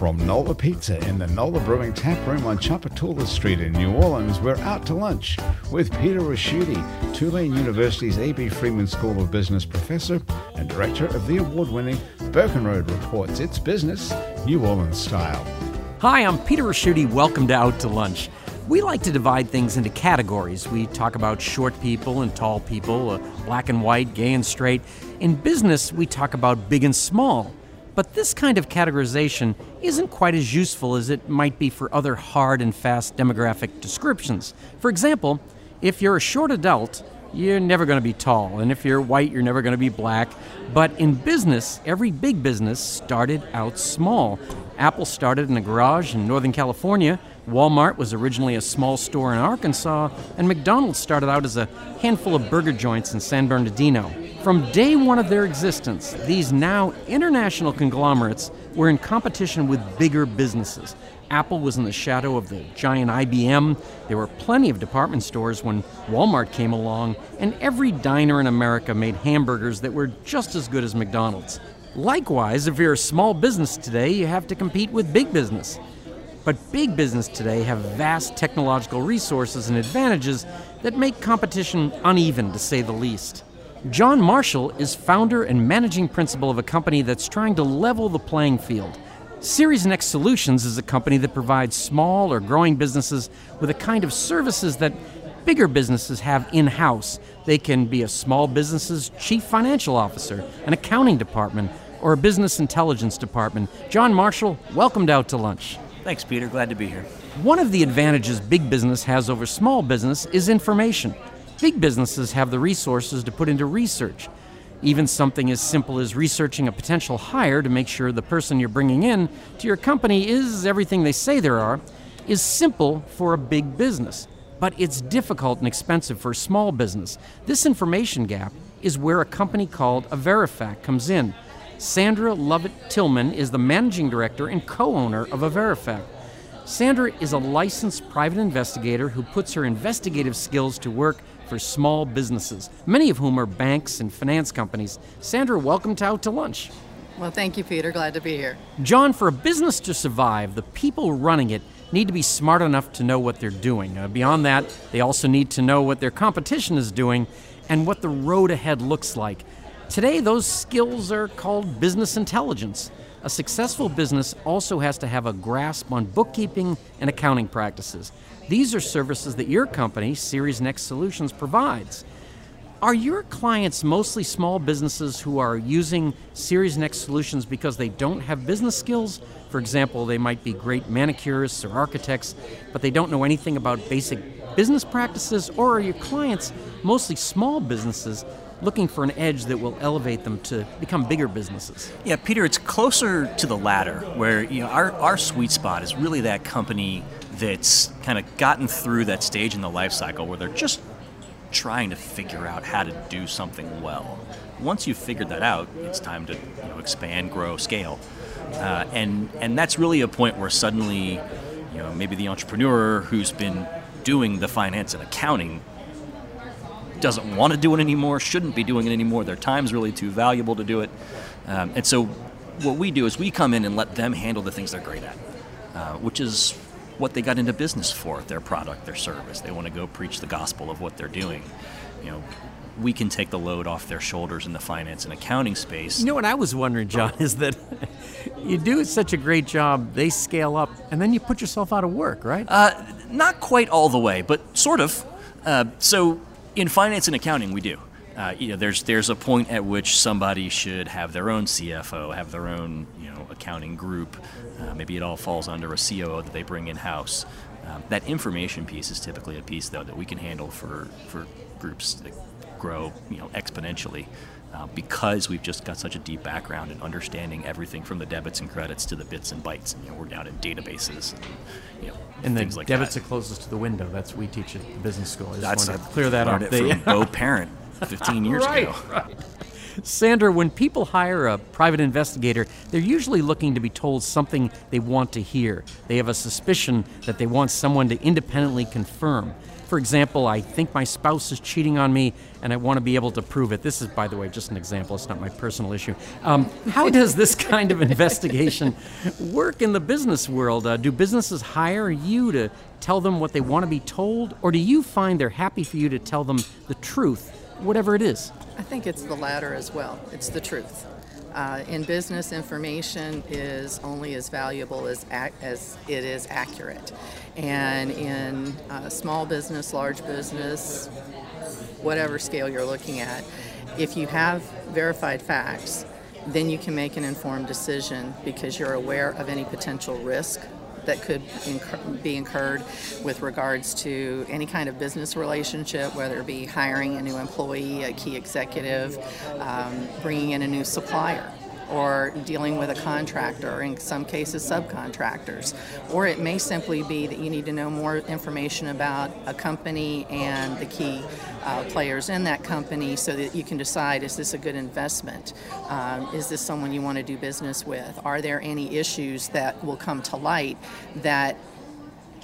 From Nola Pizza in the Nola Brewing Tap Room on Tchoupitoulas Street in New Orleans, we're out to lunch with Peter Ricchiuti, Tulane University's A.B. Freeman School of Business professor and director of the award-winning Burkenroad Reports. It's business, New Orleans style. Hi, I'm Peter Ricchiuti. Welcome to Out to Lunch. We like to divide things into categories. We talk about short people and tall people, uh, black and white, gay and straight. In business, we talk about big and small. But this kind of categorization isn't quite as useful as it might be for other hard and fast demographic descriptions. For example, if you're a short adult, you're never going to be tall. And if you're white, you're never going to be black. But in business, every big business started out small. Apple started in a garage in Northern California. Walmart was originally a small store in Arkansas. And McDonald's started out as a handful of burger joints in San Bernardino. From day one of their existence, these now international conglomerates were in competition with bigger businesses. Apple was in the shadow of the giant IBM. There were plenty of department stores when Walmart came along, and every diner in America made hamburgers that were just as good as McDonald's. Likewise, if you're a small business today, you have to compete with big business. But big business today have vast technological resources and advantages that make competition uneven, to say the least. John Marshall is founder and managing principal of a company that's trying to level the playing field. Series Next Solutions is a company that provides small or growing businesses with a kind of services that bigger businesses have in house. They can be a small business's chief financial officer, an accounting department, or a business intelligence department. John Marshall, welcomed out to lunch. Thanks, Peter. Glad to be here. One of the advantages big business has over small business is information. Big businesses have the resources to put into research. Even something as simple as researching a potential hire to make sure the person you're bringing in to your company is everything they say there are is simple for a big business. But it's difficult and expensive for a small business. This information gap is where a company called Averifact comes in. Sandra Lovett Tillman is the managing director and co owner of Averifact. Sandra is a licensed private investigator who puts her investigative skills to work for small businesses, many of whom are banks and finance companies. Sandra, welcome to Out to Lunch. Well, thank you, Peter. Glad to be here. John, for a business to survive, the people running it need to be smart enough to know what they're doing. Uh, beyond that, they also need to know what their competition is doing and what the road ahead looks like. Today, those skills are called business intelligence. A successful business also has to have a grasp on bookkeeping and accounting practices. These are services that your company, Series Next Solutions, provides. Are your clients mostly small businesses who are using Series Next Solutions because they don't have business skills? For example, they might be great manicurists or architects, but they don't know anything about basic business practices? Or are your clients mostly small businesses looking for an edge that will elevate them to become bigger businesses? Yeah, Peter, it's closer to the latter, where you know our, our sweet spot is really that company that's kind of gotten through that stage in the life cycle where they're just trying to figure out how to do something well. Once you've figured that out, it's time to you know, expand, grow, scale, uh, and and that's really a point where suddenly, you know, maybe the entrepreneur who's been doing the finance and accounting doesn't want to do it anymore, shouldn't be doing it anymore. Their time's really too valuable to do it, um, and so what we do is we come in and let them handle the things they're great at, uh, which is what they got into business for their product, their service. They want to go preach the gospel of what they're doing. You know, we can take the load off their shoulders in the finance and accounting space. You know what I was wondering, John, is that you do such a great job, they scale up, and then you put yourself out of work, right? Uh, not quite all the way, but sort of. Uh, so in finance and accounting, we do. Uh, you know, there's there's a point at which somebody should have their own CFO, have their own you know accounting group. Uh, maybe it all falls under a COO that they bring in house. Um, that information piece is typically a piece though that we can handle for for groups that grow you know exponentially. uh, because we've just got such a deep background in understanding everything from the debits and credits to the bits and bytes. And, you know, we're down in databases and, you know, and the things like debits that. are closest to the window. That's what we teach at the business school. I just That's clear that up. It They- from Bo Parent 15 years right, ago. right. Sandra, when people hire a private investigator, they're usually looking to be told something they want to hear. They have a suspicion that they want someone to independently confirm. For example, I think my spouse is cheating on me and I want to be able to prove it. This is, by the way, just an example. It's not my personal issue. Um, how does this kind of investigation work in the business world? Uh, do businesses hire you to tell them what they want to be told, or do you find they're happy for you to tell them the truth, whatever it is? I think it's the latter as well. It's the truth. Uh, in business, information is only as valuable as, as it is accurate. And in uh, small business, large business, whatever scale you're looking at, if you have verified facts, then you can make an informed decision because you're aware of any potential risk that could be incurred with regards to any kind of business relationship, whether it be hiring a new employee, a key executive, um, bringing in a new supplier or dealing with a contractor, or in some cases subcontractors. Or it may simply be that you need to know more information about a company and the key uh, players in that company so that you can decide is this a good investment? Um, is this someone you want to do business with? Are there any issues that will come to light that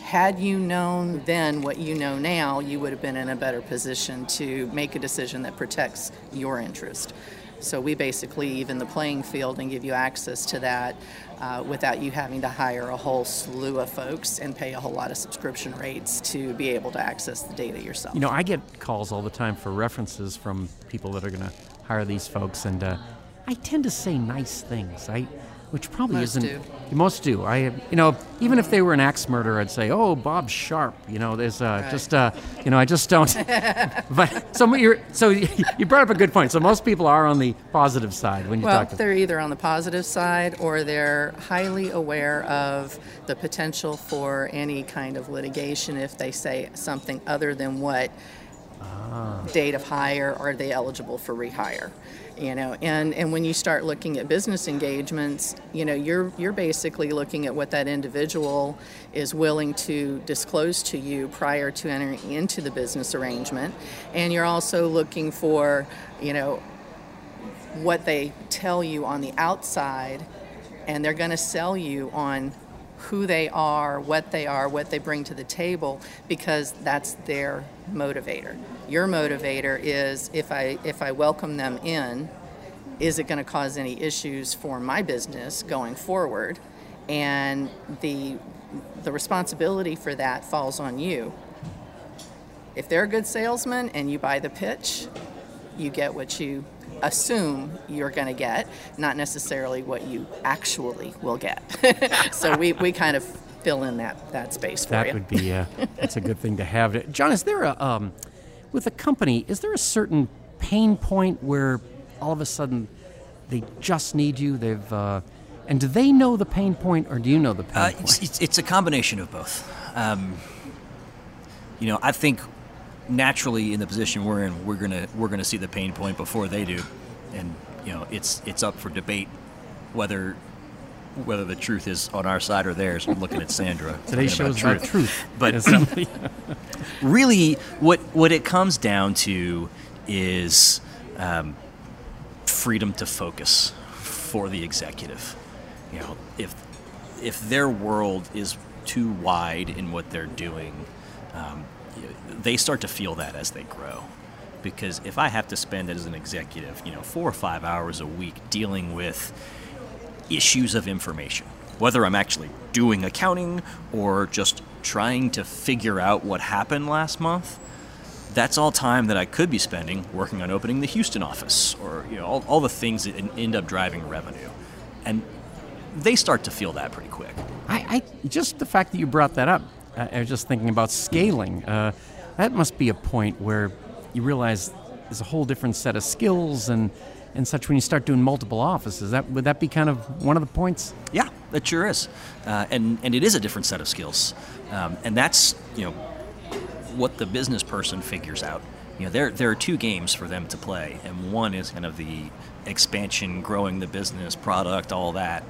had you known then what you know now, you would have been in a better position to make a decision that protects your interest. So we basically even the playing field and give you access to that uh, without you having to hire a whole slew of folks and pay a whole lot of subscription rates to be able to access the data yourself. You know, I get calls all the time for references from people that are going to hire these folks, and uh, I tend to say nice things. I, which probably Most isn't. do. Most do. I, you know, even if they were an axe murderer, I'd say, "Oh, Bob Sharp." You know, there's uh, Right. just, uh, you know, I just don't. but so you're, so you brought up a good point. So most people are on the positive side when you Well, talk them. they're either on the positive side or they're highly aware of the potential for any kind of litigation if they say something other than what date of hire are they eligible for rehire you know and and when you start looking at business engagements you know you're you're basically looking at what that individual is willing to disclose to you prior to entering into the business arrangement. And you're also looking for you know what they tell you on the outside, and they're going to sell you on who they are, what they are, what they bring to the table, because that's their motivator. Your motivator is if I if I welcome them in, is it going to cause any issues for my business going forward? And the the responsibility for that falls on you. If they're a good salesman and you buy the pitch, you get what you assume you're going to get, not necessarily what you actually will get. so we, we kind of fill in that, that space for That you. would be uh, that's a good thing to have. John, is there a um, with a company? Is there a certain pain point where all of a sudden they just need you? They've uh, and do they know the pain point, or do you know the pain Uh, point? it's, it's, it's a combination of both. Um, you know, I think naturally in the position we're in, we're gonna we're gonna see the pain point before they do, and you know, it's it's up for debate whether whether the truth is on our side or theirs. I'm looking at Sandra. Today's show is about truth. But really, what what it comes down to is um, freedom to focus for the executive. You know, if if their world is too wide in what they're doing, um, they start to feel that as they grow. Because if I have to spend as an executive, you know, four or five hours a week dealing with issues of information, whether I'm actually doing accounting or just trying to figure out what happened last month, that's all time that I could be spending working on opening the Houston office or you know all, all the things that end up driving revenue, and they start to feel that pretty quick. I, I just the fact that you brought that up, I, was just thinking about scaling. Uh, that must be a point where you realize there's a whole different set of skills and and such when you start doing multiple offices. That would that be kind of one of the points? Yeah, that sure is, uh, and and it is a different set of skills, um, and that's you know what the business person figures out you know, there there are two games for them to play, and one is kind of the expansion, growing the business, product, all that.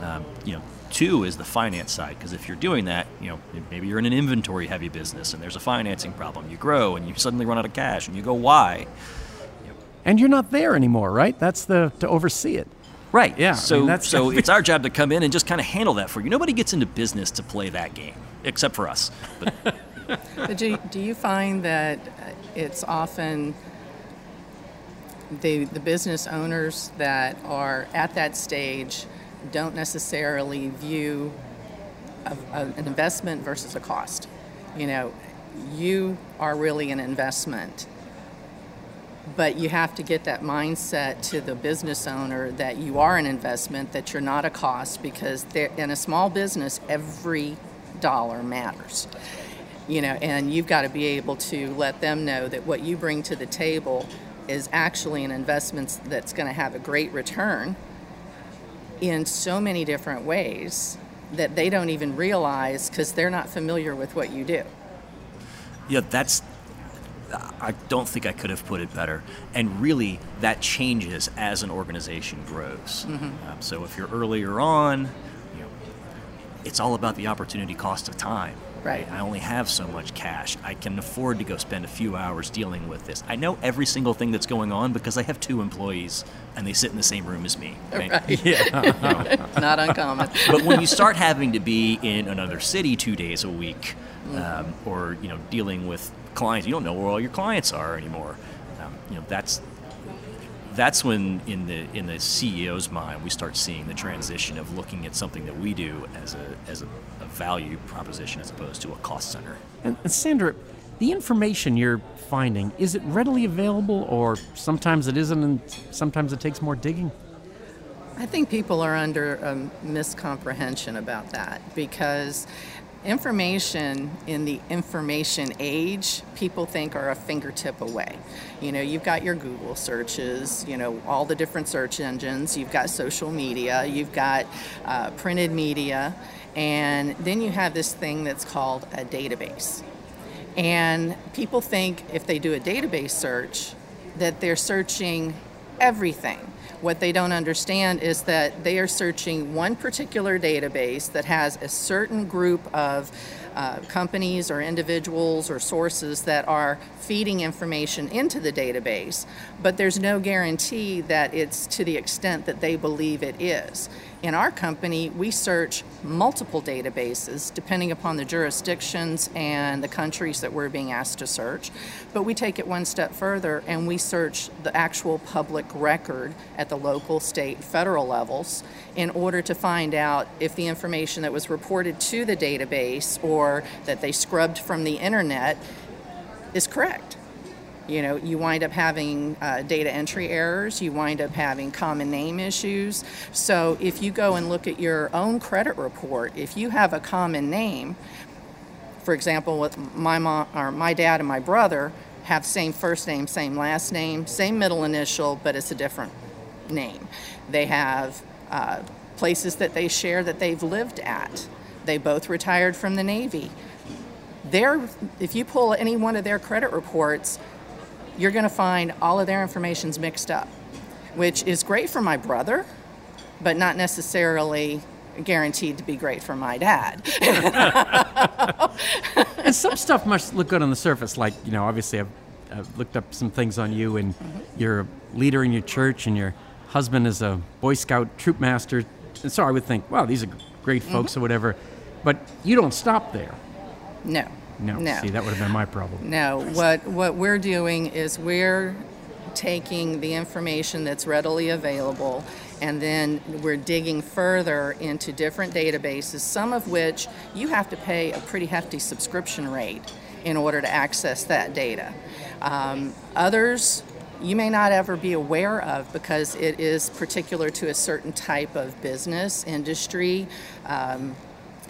Um, you know, two is the finance side because if you're doing that, you know, maybe you're in an inventory heavy business and there's a financing problem. You grow and you suddenly run out of cash, and you go, why? And you're not there anymore, right? That's the to oversee it. Right. Yeah, I So mean, that's so it's our job to come in and just kind of handle that for you. Nobody gets into business to play that game except for us. But But do, do you find that uh, it's often the, the business owners that are at that stage don't necessarily view a, a, an investment versus a cost? You know, you are really an investment, but you have to get that mindset to the business owner that you are an investment, that you're not a cost, because in a small business, every dollar matters you know, and you've got to be able to let them know that what you bring to the table is actually an investment that's going to have a great return in so many different ways that they don't even realize because they're not familiar with what you do. yeah, that's. I don't think I could have put it better. And really, that changes as an organization grows. Um, so if you're earlier on, you know, it's all about the opportunity cost of time. Right. I only have so much cash. I can afford to go spend a few hours dealing with this. I know every single thing that's going on because I have two employees and they sit in the same room as me. right? Not uncommon. but when you start having to be in another city two days a week, um, or you know dealing with clients, you don't know where all your clients are anymore. Um, you know that's that's when in the in the CEO's mind we start seeing the transition of looking at something that we do as a as a, a value proposition as opposed to a cost center. And, and Sandra, the information you're finding, is it readily available or sometimes it isn't and sometimes it takes more digging? I think people are under a miscomprehension about that because information in the information age, people think are a fingertip away. You know, you've got your Google searches, you know, all the different search engines, you've got social media, you've got uh, printed media, and then you have this thing that's called a database. And people think if they do a database search that they're searching everything. What they don't understand is that they are searching one particular database that has a certain group of uh, companies or individuals or sources that are feeding information into the database, but there's no guarantee that it's to the extent that they believe it is. In our company, we search multiple databases depending upon the jurisdictions and the countries that we're being asked to search. But we take it one step further and we search the actual public record at the local, state, federal levels in order to find out if the information that was reported to the database or that they scrubbed from the internet is correct. You know, you wind up having uh, data entry errors, you wind up having common name issues. So if you go and look at your own credit report, if you have a common name, for example, with my mom or my dad and my brother have same first name, same last name, same middle initial, but it's a different name. They have uh, places that they share that they've lived at. They both retired from the Navy. They're, if you pull any one of their credit reports, you're going to find all of their information's mixed up, which is great for my brother, but not necessarily guaranteed to be great for my dad. And some stuff must look good on the surface, like, you know, obviously I've, I've looked up some things on you, and mm-hmm. you're a leader in your church, and your husband is a Boy Scout troop master. And so I would think, wow, these are great mm-hmm. folks or whatever. But you don't stop there. no. No, No. see, that would have been my problem. No, what, what we're doing is we're taking the information that's readily available and then we're digging further into different databases, some of which you have to pay a pretty hefty subscription rate in order to access that data. Um, others, you may not ever be aware of because it is particular to a certain type of business, industry. Um,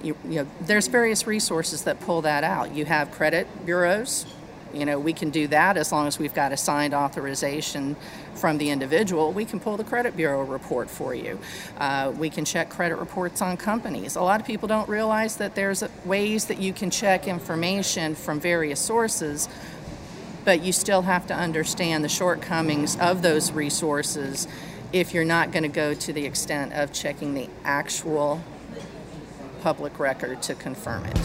you, you know, there's various resources that pull that out. You have credit bureaus. You know, we can do that as long as we've got a signed authorization from the individual. We can pull the credit bureau report for you. Uh, we can check credit reports on companies. A lot of people don't realize that there's ways that you can check information from various sources but you still have to understand the shortcomings of those resources if you're not going to go to the extent of checking the actual public record to confirm it.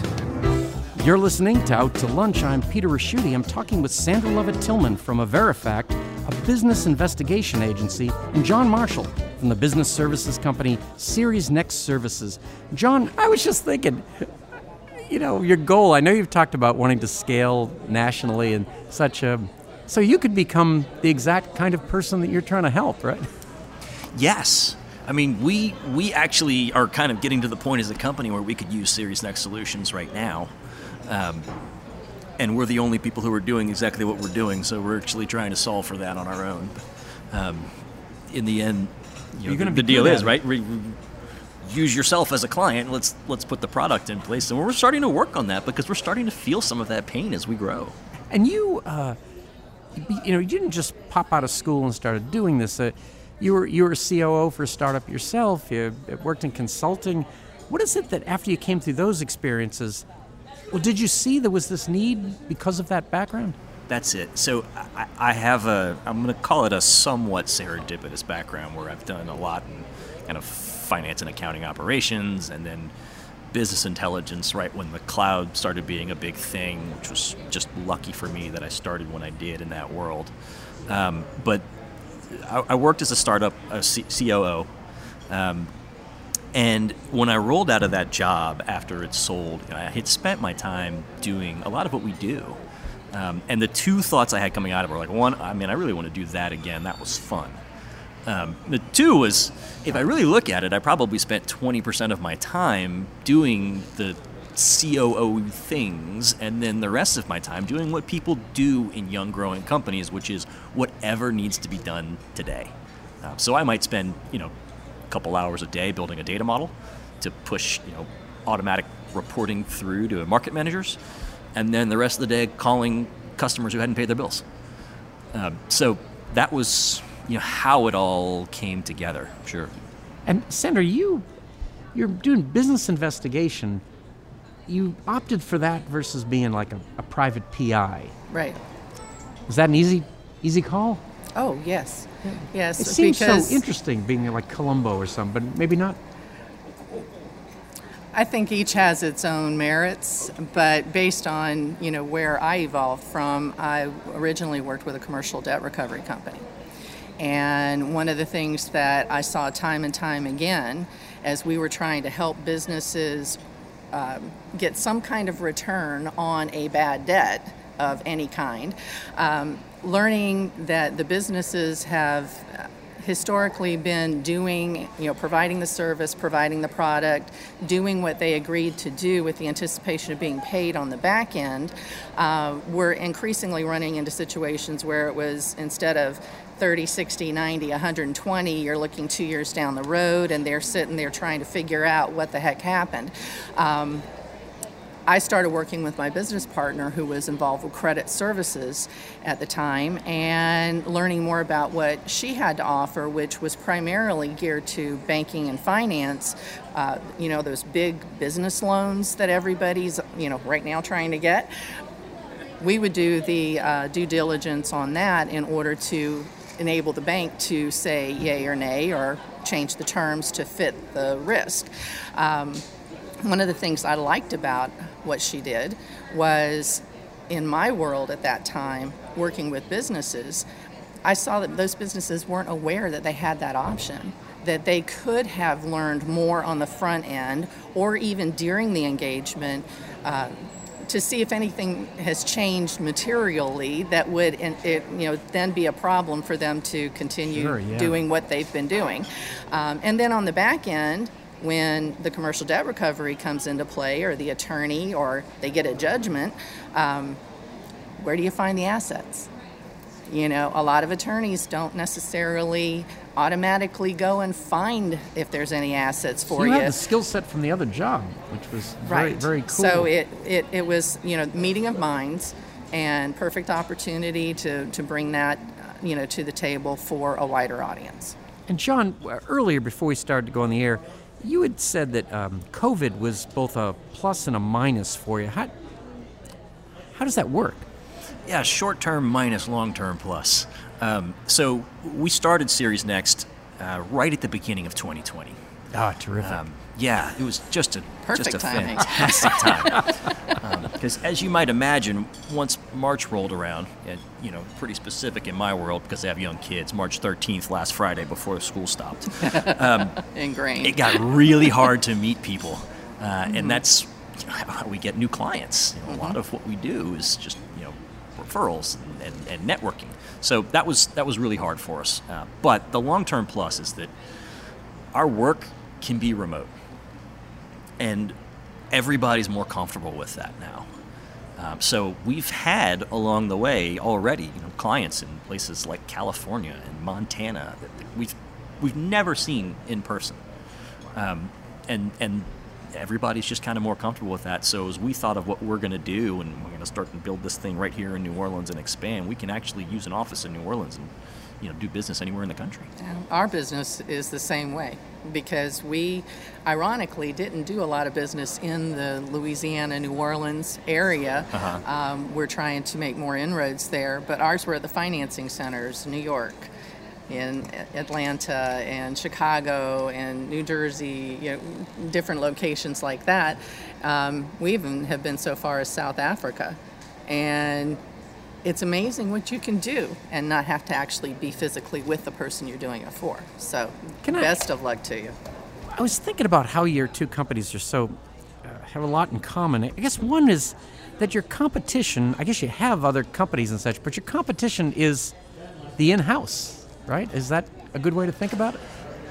You're listening to Out to Lunch. I'm Peter Ricchiuti. I'm talking with Sandra Lovett Tillman from Averifact, a business investigation agency, and John Marshall from the business services company Series Next Services. John, I was just thinking, you know, your goal, I know you've talked about wanting to scale nationally and such a. So you could become the exact kind of person that you're trying to help, right? Yes. I mean, we we actually are kind of getting to the point as a company where we could use Series Next solutions right now, um, and we're the only people who are doing exactly what we're doing. So we're actually trying to solve for that on our own. Um, in the end, you know, the, the deal is right. Re- use yourself as a client. Let's let's put the product in place, and we're starting to work on that because we're starting to feel some of that pain as we grow. And you, uh, you you know, you didn't just pop out of school and started doing this. Uh, you were you were a COO for a startup yourself. You worked in consulting. What is it that after you came through those experiences, well, did you see there was this need because of that background? That's it. So I, I have a, I'm going to call it a somewhat serendipitous background where I've done a lot in kind of finance and accounting operations and then business intelligence right when the cloud started being a big thing, which was just lucky for me that I started when I did in that world. Um, but I, worked as a startup a C- COO. Um, and when I rolled out of that job after it sold, I had spent my time doing a lot of what we do. Um, and the two thoughts I had coming out of it were like, one, I mean, I really want to do that again. That was fun. Um, the two was, if I really look at it, I probably spent 20% of my time doing the COO things, and then the rest of my time doing what people do in young growing companies, which is whatever needs to be done today. Uh, so I might spend, you know, a couple hours a day building a data model to push, you know, automatic reporting through to market managers, and then the rest of the day calling customers who hadn't paid their bills. Um, so that was, you know, how it all came together. Sure. And Sandra, you you're doing business investigation. You opted for that versus being like a, a private PI. Right. Is that an easy easy call? Oh, yes. Yes. It seems so interesting being like Columbo or something, but maybe not. I think each has its own merits, but based on you know where I evolved from, I originally worked with a commercial debt recovery company, and one of the things that I saw time and time again, as we were trying to help businesses um, get some kind of return on a bad debt of any kind, um, learning that the businesses have historically been doing, you know, providing the service, providing the product, doing what they agreed to do with the anticipation of being paid on the back end, uh, we're increasingly running into situations where it was instead of 30, 60, 90, 120, you're looking two years down the road and they're sitting there trying to figure out what the heck happened. Um, I started working with my business partner who was involved with credit services at the time and learning more about what she had to offer, which was primarily geared to banking and finance. Uh, you know, those big business loans that everybody's, you know, right now trying to get. We would do the uh, due diligence on that in order to enable the bank to say yay or nay or change the terms to fit the risk. Um, one of the things I liked about what she did was in my world at that time, working with businesses, I saw that those businesses weren't aware that they had that option, that they could have learned more on the front end or even during the engagement. Uh, to see if anything has changed materially that would it, you know then be a problem for them to continue Sure, yeah. doing what they've been doing um, and then on the back end when the commercial debt recovery comes into play or the attorney or they get a judgment um, where do you find the assets you know a lot of attorneys don't necessarily automatically go and find if there's any assets for you you had the skill set from the other job, which was very, right very cool. so it, it, it was you know meeting of minds and perfect opportunity to, to bring that uh, you know to the table for a wider audience And John, earlier before we started to go on the air, you had said that um, COVID was both a plus and a minus for you. How, how does that work? Yeah, short term minus long term plus. Um, so we started Series Next uh, right at the beginning of 2020. Ah, terrific. Um, yeah, it was just a Perfect just a timing. fantastic time. Because as you might imagine, once March rolled around, and you know, pretty specific in my world because I have young kids. March 13th, last Friday before school stopped, Ingrained. it got really hard to meet people, uh, and that's how we get new clients. You know, A lot of what we do is just you know referrals and, and, and networking. So that was that was really hard for us. Uh, but the long term plus is that our work can be remote, and everybody's more comfortable with that now. Um, so we've had along the way already, you know, clients in places like California and Montana that we've we've never seen in person, um, and and everybody's just kind of more comfortable with that. So as we thought of what we're going to do, and we're going to start and build this thing right here in New Orleans and expand, we can actually use an office in New Orleans and you know do business anywhere in the country. And Our business is the same way because we, ironically, didn't do a lot of business in the Louisiana, New Orleans area. Um, we're trying to make more inroads there, but ours were at the financing centers, New York, in Atlanta, and Chicago, and New Jersey, you know, different locations like that. Um, we even have been so far as South Africa, and it's amazing what you can do and not have to actually be physically with the person you're doing it for. So, Can I- best of luck to you. I was thinking about how your two companies are so uh, have a lot in common. I guess one is that your competition. I guess you have other companies and such, but your competition is the in-house, right? Is that a good way to think about it?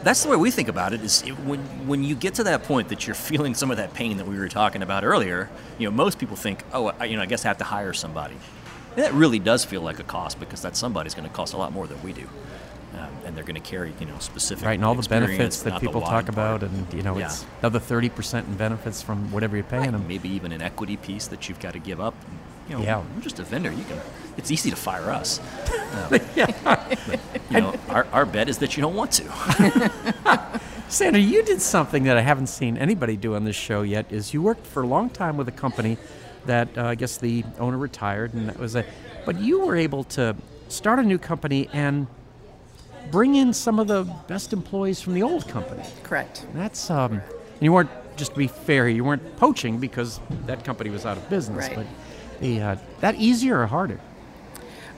That's the way we think about it. Is it, when when you get to that point that you're feeling some of that pain that we were talking about earlier. You know, most people think, oh, I, you know, I guess I have to hire somebody. And that really does feel like a cost because that somebody's going to cost a lot more than we do, um, and they're going to carry you know specific Right, and all the benefits that people talk part. about, and you know, Yeah. it's another thirty percent in benefits from whatever you're paying them. maybe even an equity piece that you've got to give up. You know, Yeah. we're just a vendor. You can. It's easy to fire us. Um, but, you know, our, our bet is that you don't want to. Sandra, you did something that I haven't seen anybody do on this show yet. Is you worked for a long time with a company that uh, I guess the owner retired, and that was a. But you were able to start a new company and bring in some of the best employees from the old company. Correct. That's um, and you weren't just to be fair, you weren't poaching because that company was out of business. Right. But the uh, that easier or harder?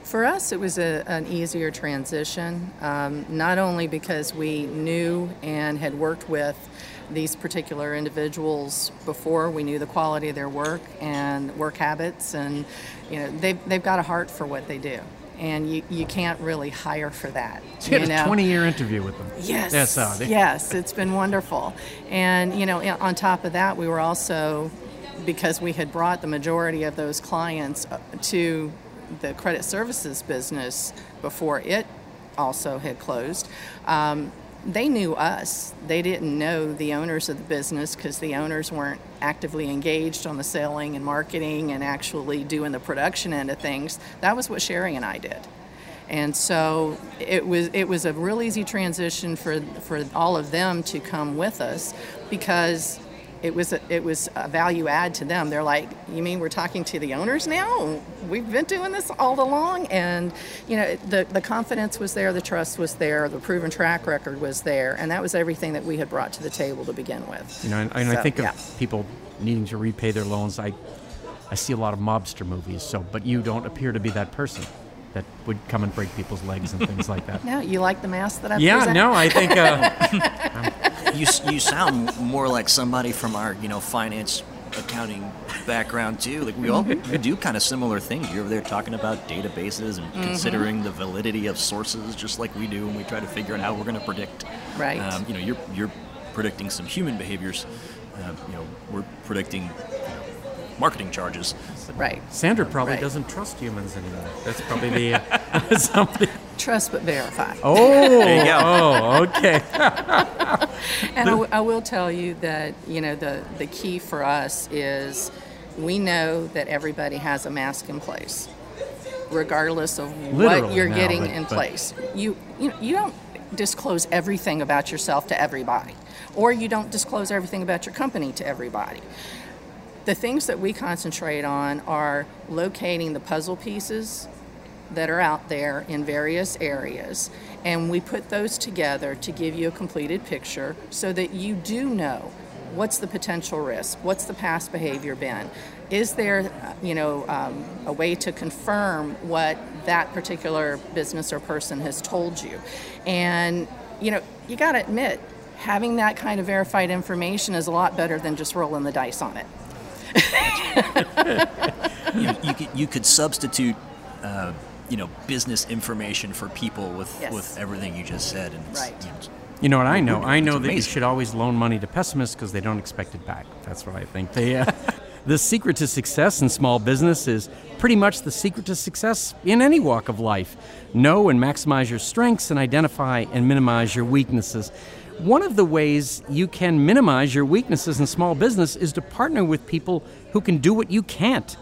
For us, it was a, an easier transition, um, not only because we knew and had worked with these particular individuals before, we knew the quality of their work and work habits, and you know they've, they've got a heart for what they do, and you, you can't really hire for that. So you had a 20 year interview with them. Yes. That's how they, Yes, it's been wonderful. And, you know, on top of that, we were also, because we had brought the majority of those clients uh, to the credit services business before it also had closed, um, they knew us. They didn't know the owners of the business because the owners weren't actively engaged on the selling and marketing and actually doing the production end of things. That was what Sherry and I did. And so it was it was a real easy transition for for all of them to come with us because it was a, it was a value add to them. They're like, "You mean we're talking to the owners now? We've been doing this all along." And you know, the the confidence was there, the trust was there, the proven track record was there, and that was everything that we had brought to the table to begin with. You know, and, and I think yeah. of people needing to repay their loans. I, I see a lot of mobster movies. So, but you don't appear to be that person that would come and break people's legs and things like that. No, you like the mask that I Yeah, present? no, I think uh, you, you sound more like somebody from our you know finance accounting background too like we all we do kind of similar things you're over there talking about databases and considering the validity of sources just like we do and we try to figure out how we're going to predict Right. um, you know you're you're predicting some human behaviors uh, you know we're predicting you know, marketing charges Right. Sandra probably Right. doesn't trust humans anymore. That's probably the something. Trust but verify. Oh, There you go. oh, okay. And I, w- I will tell you that you know the the key for us is we know that everybody has a mask in place, regardless of what you're now, getting but- in but- place. You you know, you don't disclose everything about yourself to everybody, or you don't disclose everything about your company to everybody. The things that we concentrate on are locating the puzzle pieces that are out there in various areas, and we put those together to give you a completed picture so that you do know what's the potential risk, what's the past behavior been, is there, you know, um, a way to confirm what that particular business or person has told you, and you know, you got to admit, having that kind of verified information is a lot better than just rolling the dice on it. you, you, could, you could substitute. Uh, you know, business information for people with, Yes. with everything you just said, and it's, Right. you know, You know what I know? I know that you should always loan money to pessimists because they don't expect it back. That's what I think. They, uh, the secret to success in small business is pretty much the secret to success in any walk of life. Know and maximize your strengths and identify and minimize your weaknesses. One of the ways you can minimize your weaknesses in small business is to partner with people who can do what you can't.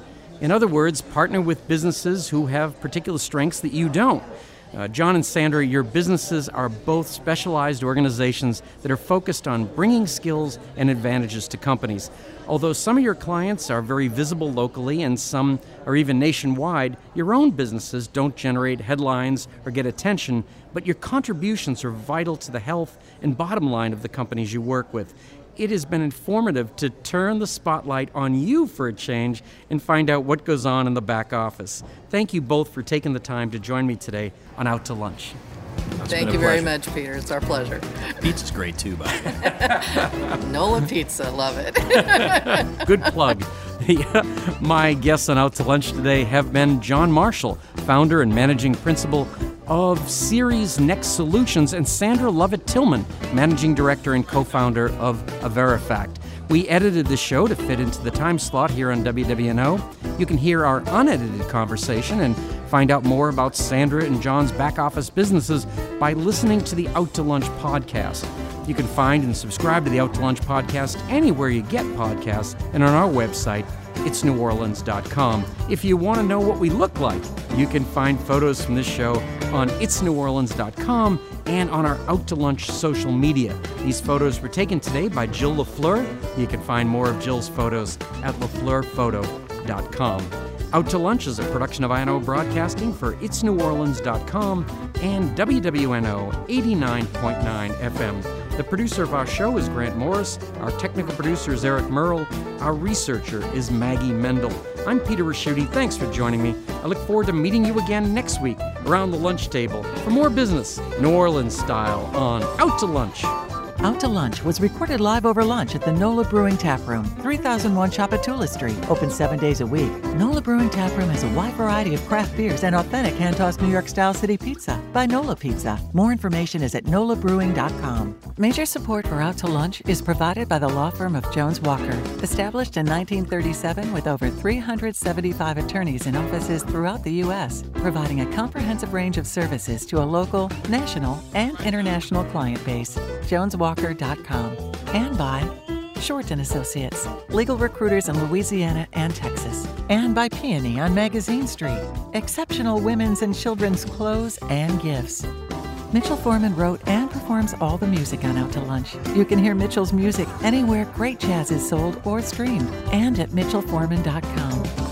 In other words, partner with businesses who have particular strengths that you don't. Uh, John and Sandra, your businesses are both specialized organizations that are focused on bringing skills and advantages to companies. Although some of your clients are very visible locally and some are even nationwide, your own businesses don't generate headlines or get attention, but your contributions are vital to the health and bottom line of the companies you work with. It has been informative to turn the spotlight on you for a change and find out what goes on in the back office. Thank you both for taking the time to join me today on Out to Lunch. Thank been a you very much, Peter. It's our pleasure. pizza's great too, by the way. Nola Pizza, love it. Good plug. My guests on Out to Lunch today have been John Marshall, founder and managing principal of Series Next Solutions, and Sandra Lovett Tillman, managing director and co founder of Averifact. We edited the show to fit into the time slot here on WWNO. You can hear our unedited conversation and find out more about Sandra and John's back office businesses by listening to the Out to Lunch podcast. You can find and subscribe to the Out to Lunch podcast anywhere you get podcasts and on our website, itsneworleans.com. If you want to know what we look like, you can find photos from this show on itsneworleans.com and on our Out to Lunch social media. These photos were taken today by Jill LaFleur. You can find more of Jill's photos at lafleurphoto.com. Out to Lunch is a production of INO Broadcasting for itsneworleans.com and WWNO 89.9 FM. The producer of our show is Grant Morris. Our technical producer is Eric Merle. Our researcher is Maggie Mendel. I'm Peter Ricchiuti. Thanks for joining me. I look forward to meeting you again next week around the lunch table for more business, New Orleans style, on Out to Lunch. Out to Lunch was recorded live over lunch at the NOLA Brewing Tap Room, 3001 Tchoupitoulas Street, open seven days a week. NOLA Brewing Tap Room has a wide variety of craft beers and authentic hand-tossed New York style city pizza by NOLA Pizza. More information is at nolabrewing.com. Major support for Out to Lunch is provided by the law firm of Jones Walker, established in 1937 with over 375 attorneys in offices throughout the U.S., providing a comprehensive range of services to a local, national, and international client base. JonesWalker.com. And by Shorten Associates, legal recruiters in Louisiana and Texas. And by Peony on Magazine Street, exceptional women's and children's clothes and gifts. Mitchell Foreman wrote and performs all the music on Out to Lunch. You can hear Mitchell's music anywhere great jazz is sold or streamed and at mitchellforeman.com.